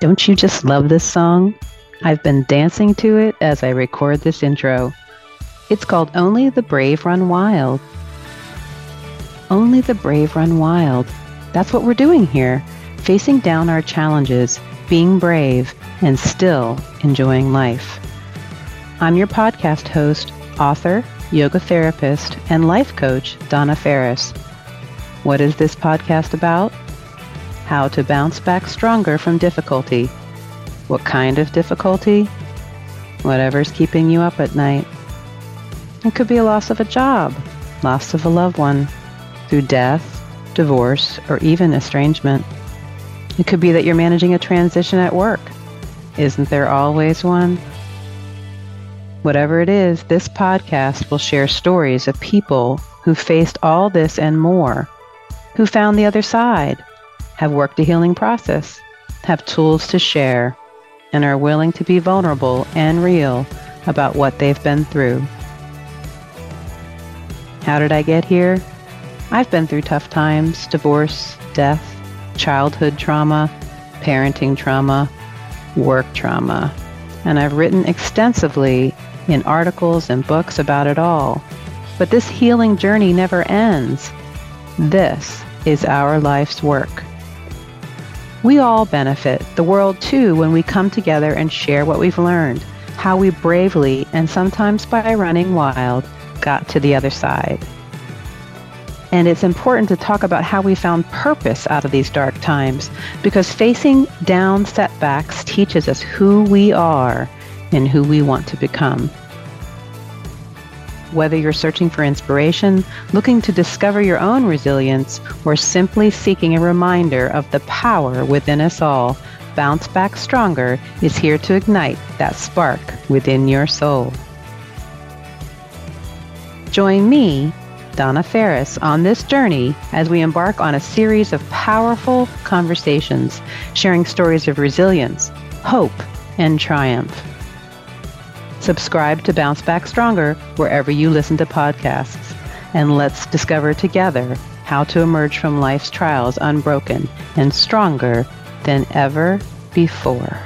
Don't you just love this song? I've been dancing to it as I record this intro. It's called Only the Brave Run Wild. Only the Brave Run Wild. That's what we're doing here, facing down our challenges, being brave, and still enjoying life. I'm your podcast host, author, yoga therapist, and life coach, Donna Ferris. What is this podcast about? How to bounce back stronger from difficulty. What kind of difficulty? Whatever's keeping you up at night. It could be a loss of a job, loss of a loved one, through death, divorce, or even estrangement. It could be that you're managing a transition at work. Isn't there always one? Whatever it is, this podcast will share stories of people who faced all this and more, who found the other side, have worked a healing process, have tools to share, and are willing to be vulnerable and real about what they've been through. How did I get here? I've been through tough times, divorce, death, childhood trauma, parenting trauma, work trauma, and I've written extensively in articles and books about it all. But this healing journey never ends. This is our life's work. We all benefit, the world too, when we come together and share what we've learned, how we bravely, and sometimes by running wild, got to the other side. And it's important to talk about how we found purpose out of these dark times because facing down setbacks teaches us who we are and who we want to become. Whether you're searching for inspiration, looking to discover your own resilience, or simply seeking a reminder of the power within us all, Bounce Back Stronger is here to ignite that spark within your soul. Join me, Donna Ferris, on this journey as we embark on a series of powerful conversations, sharing stories of resilience, hope, and triumph. Subscribe to Bounce Back Stronger wherever you listen to podcasts. And let's discover together how to emerge from life's trials unbroken and stronger than ever before.